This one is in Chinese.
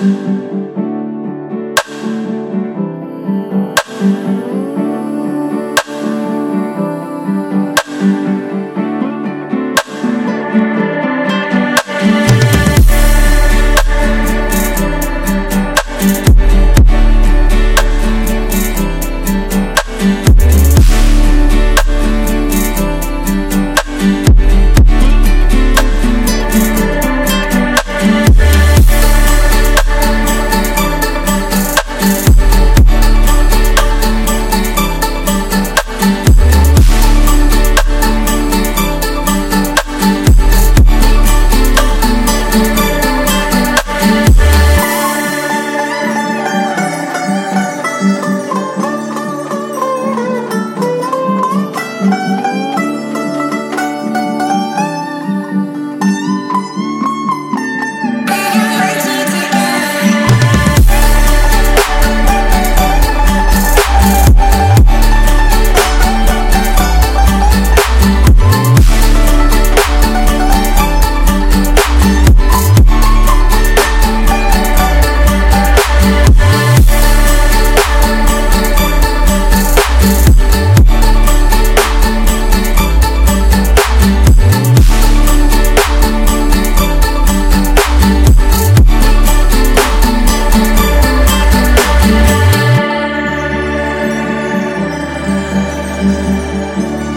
Mm-hmm. 啊。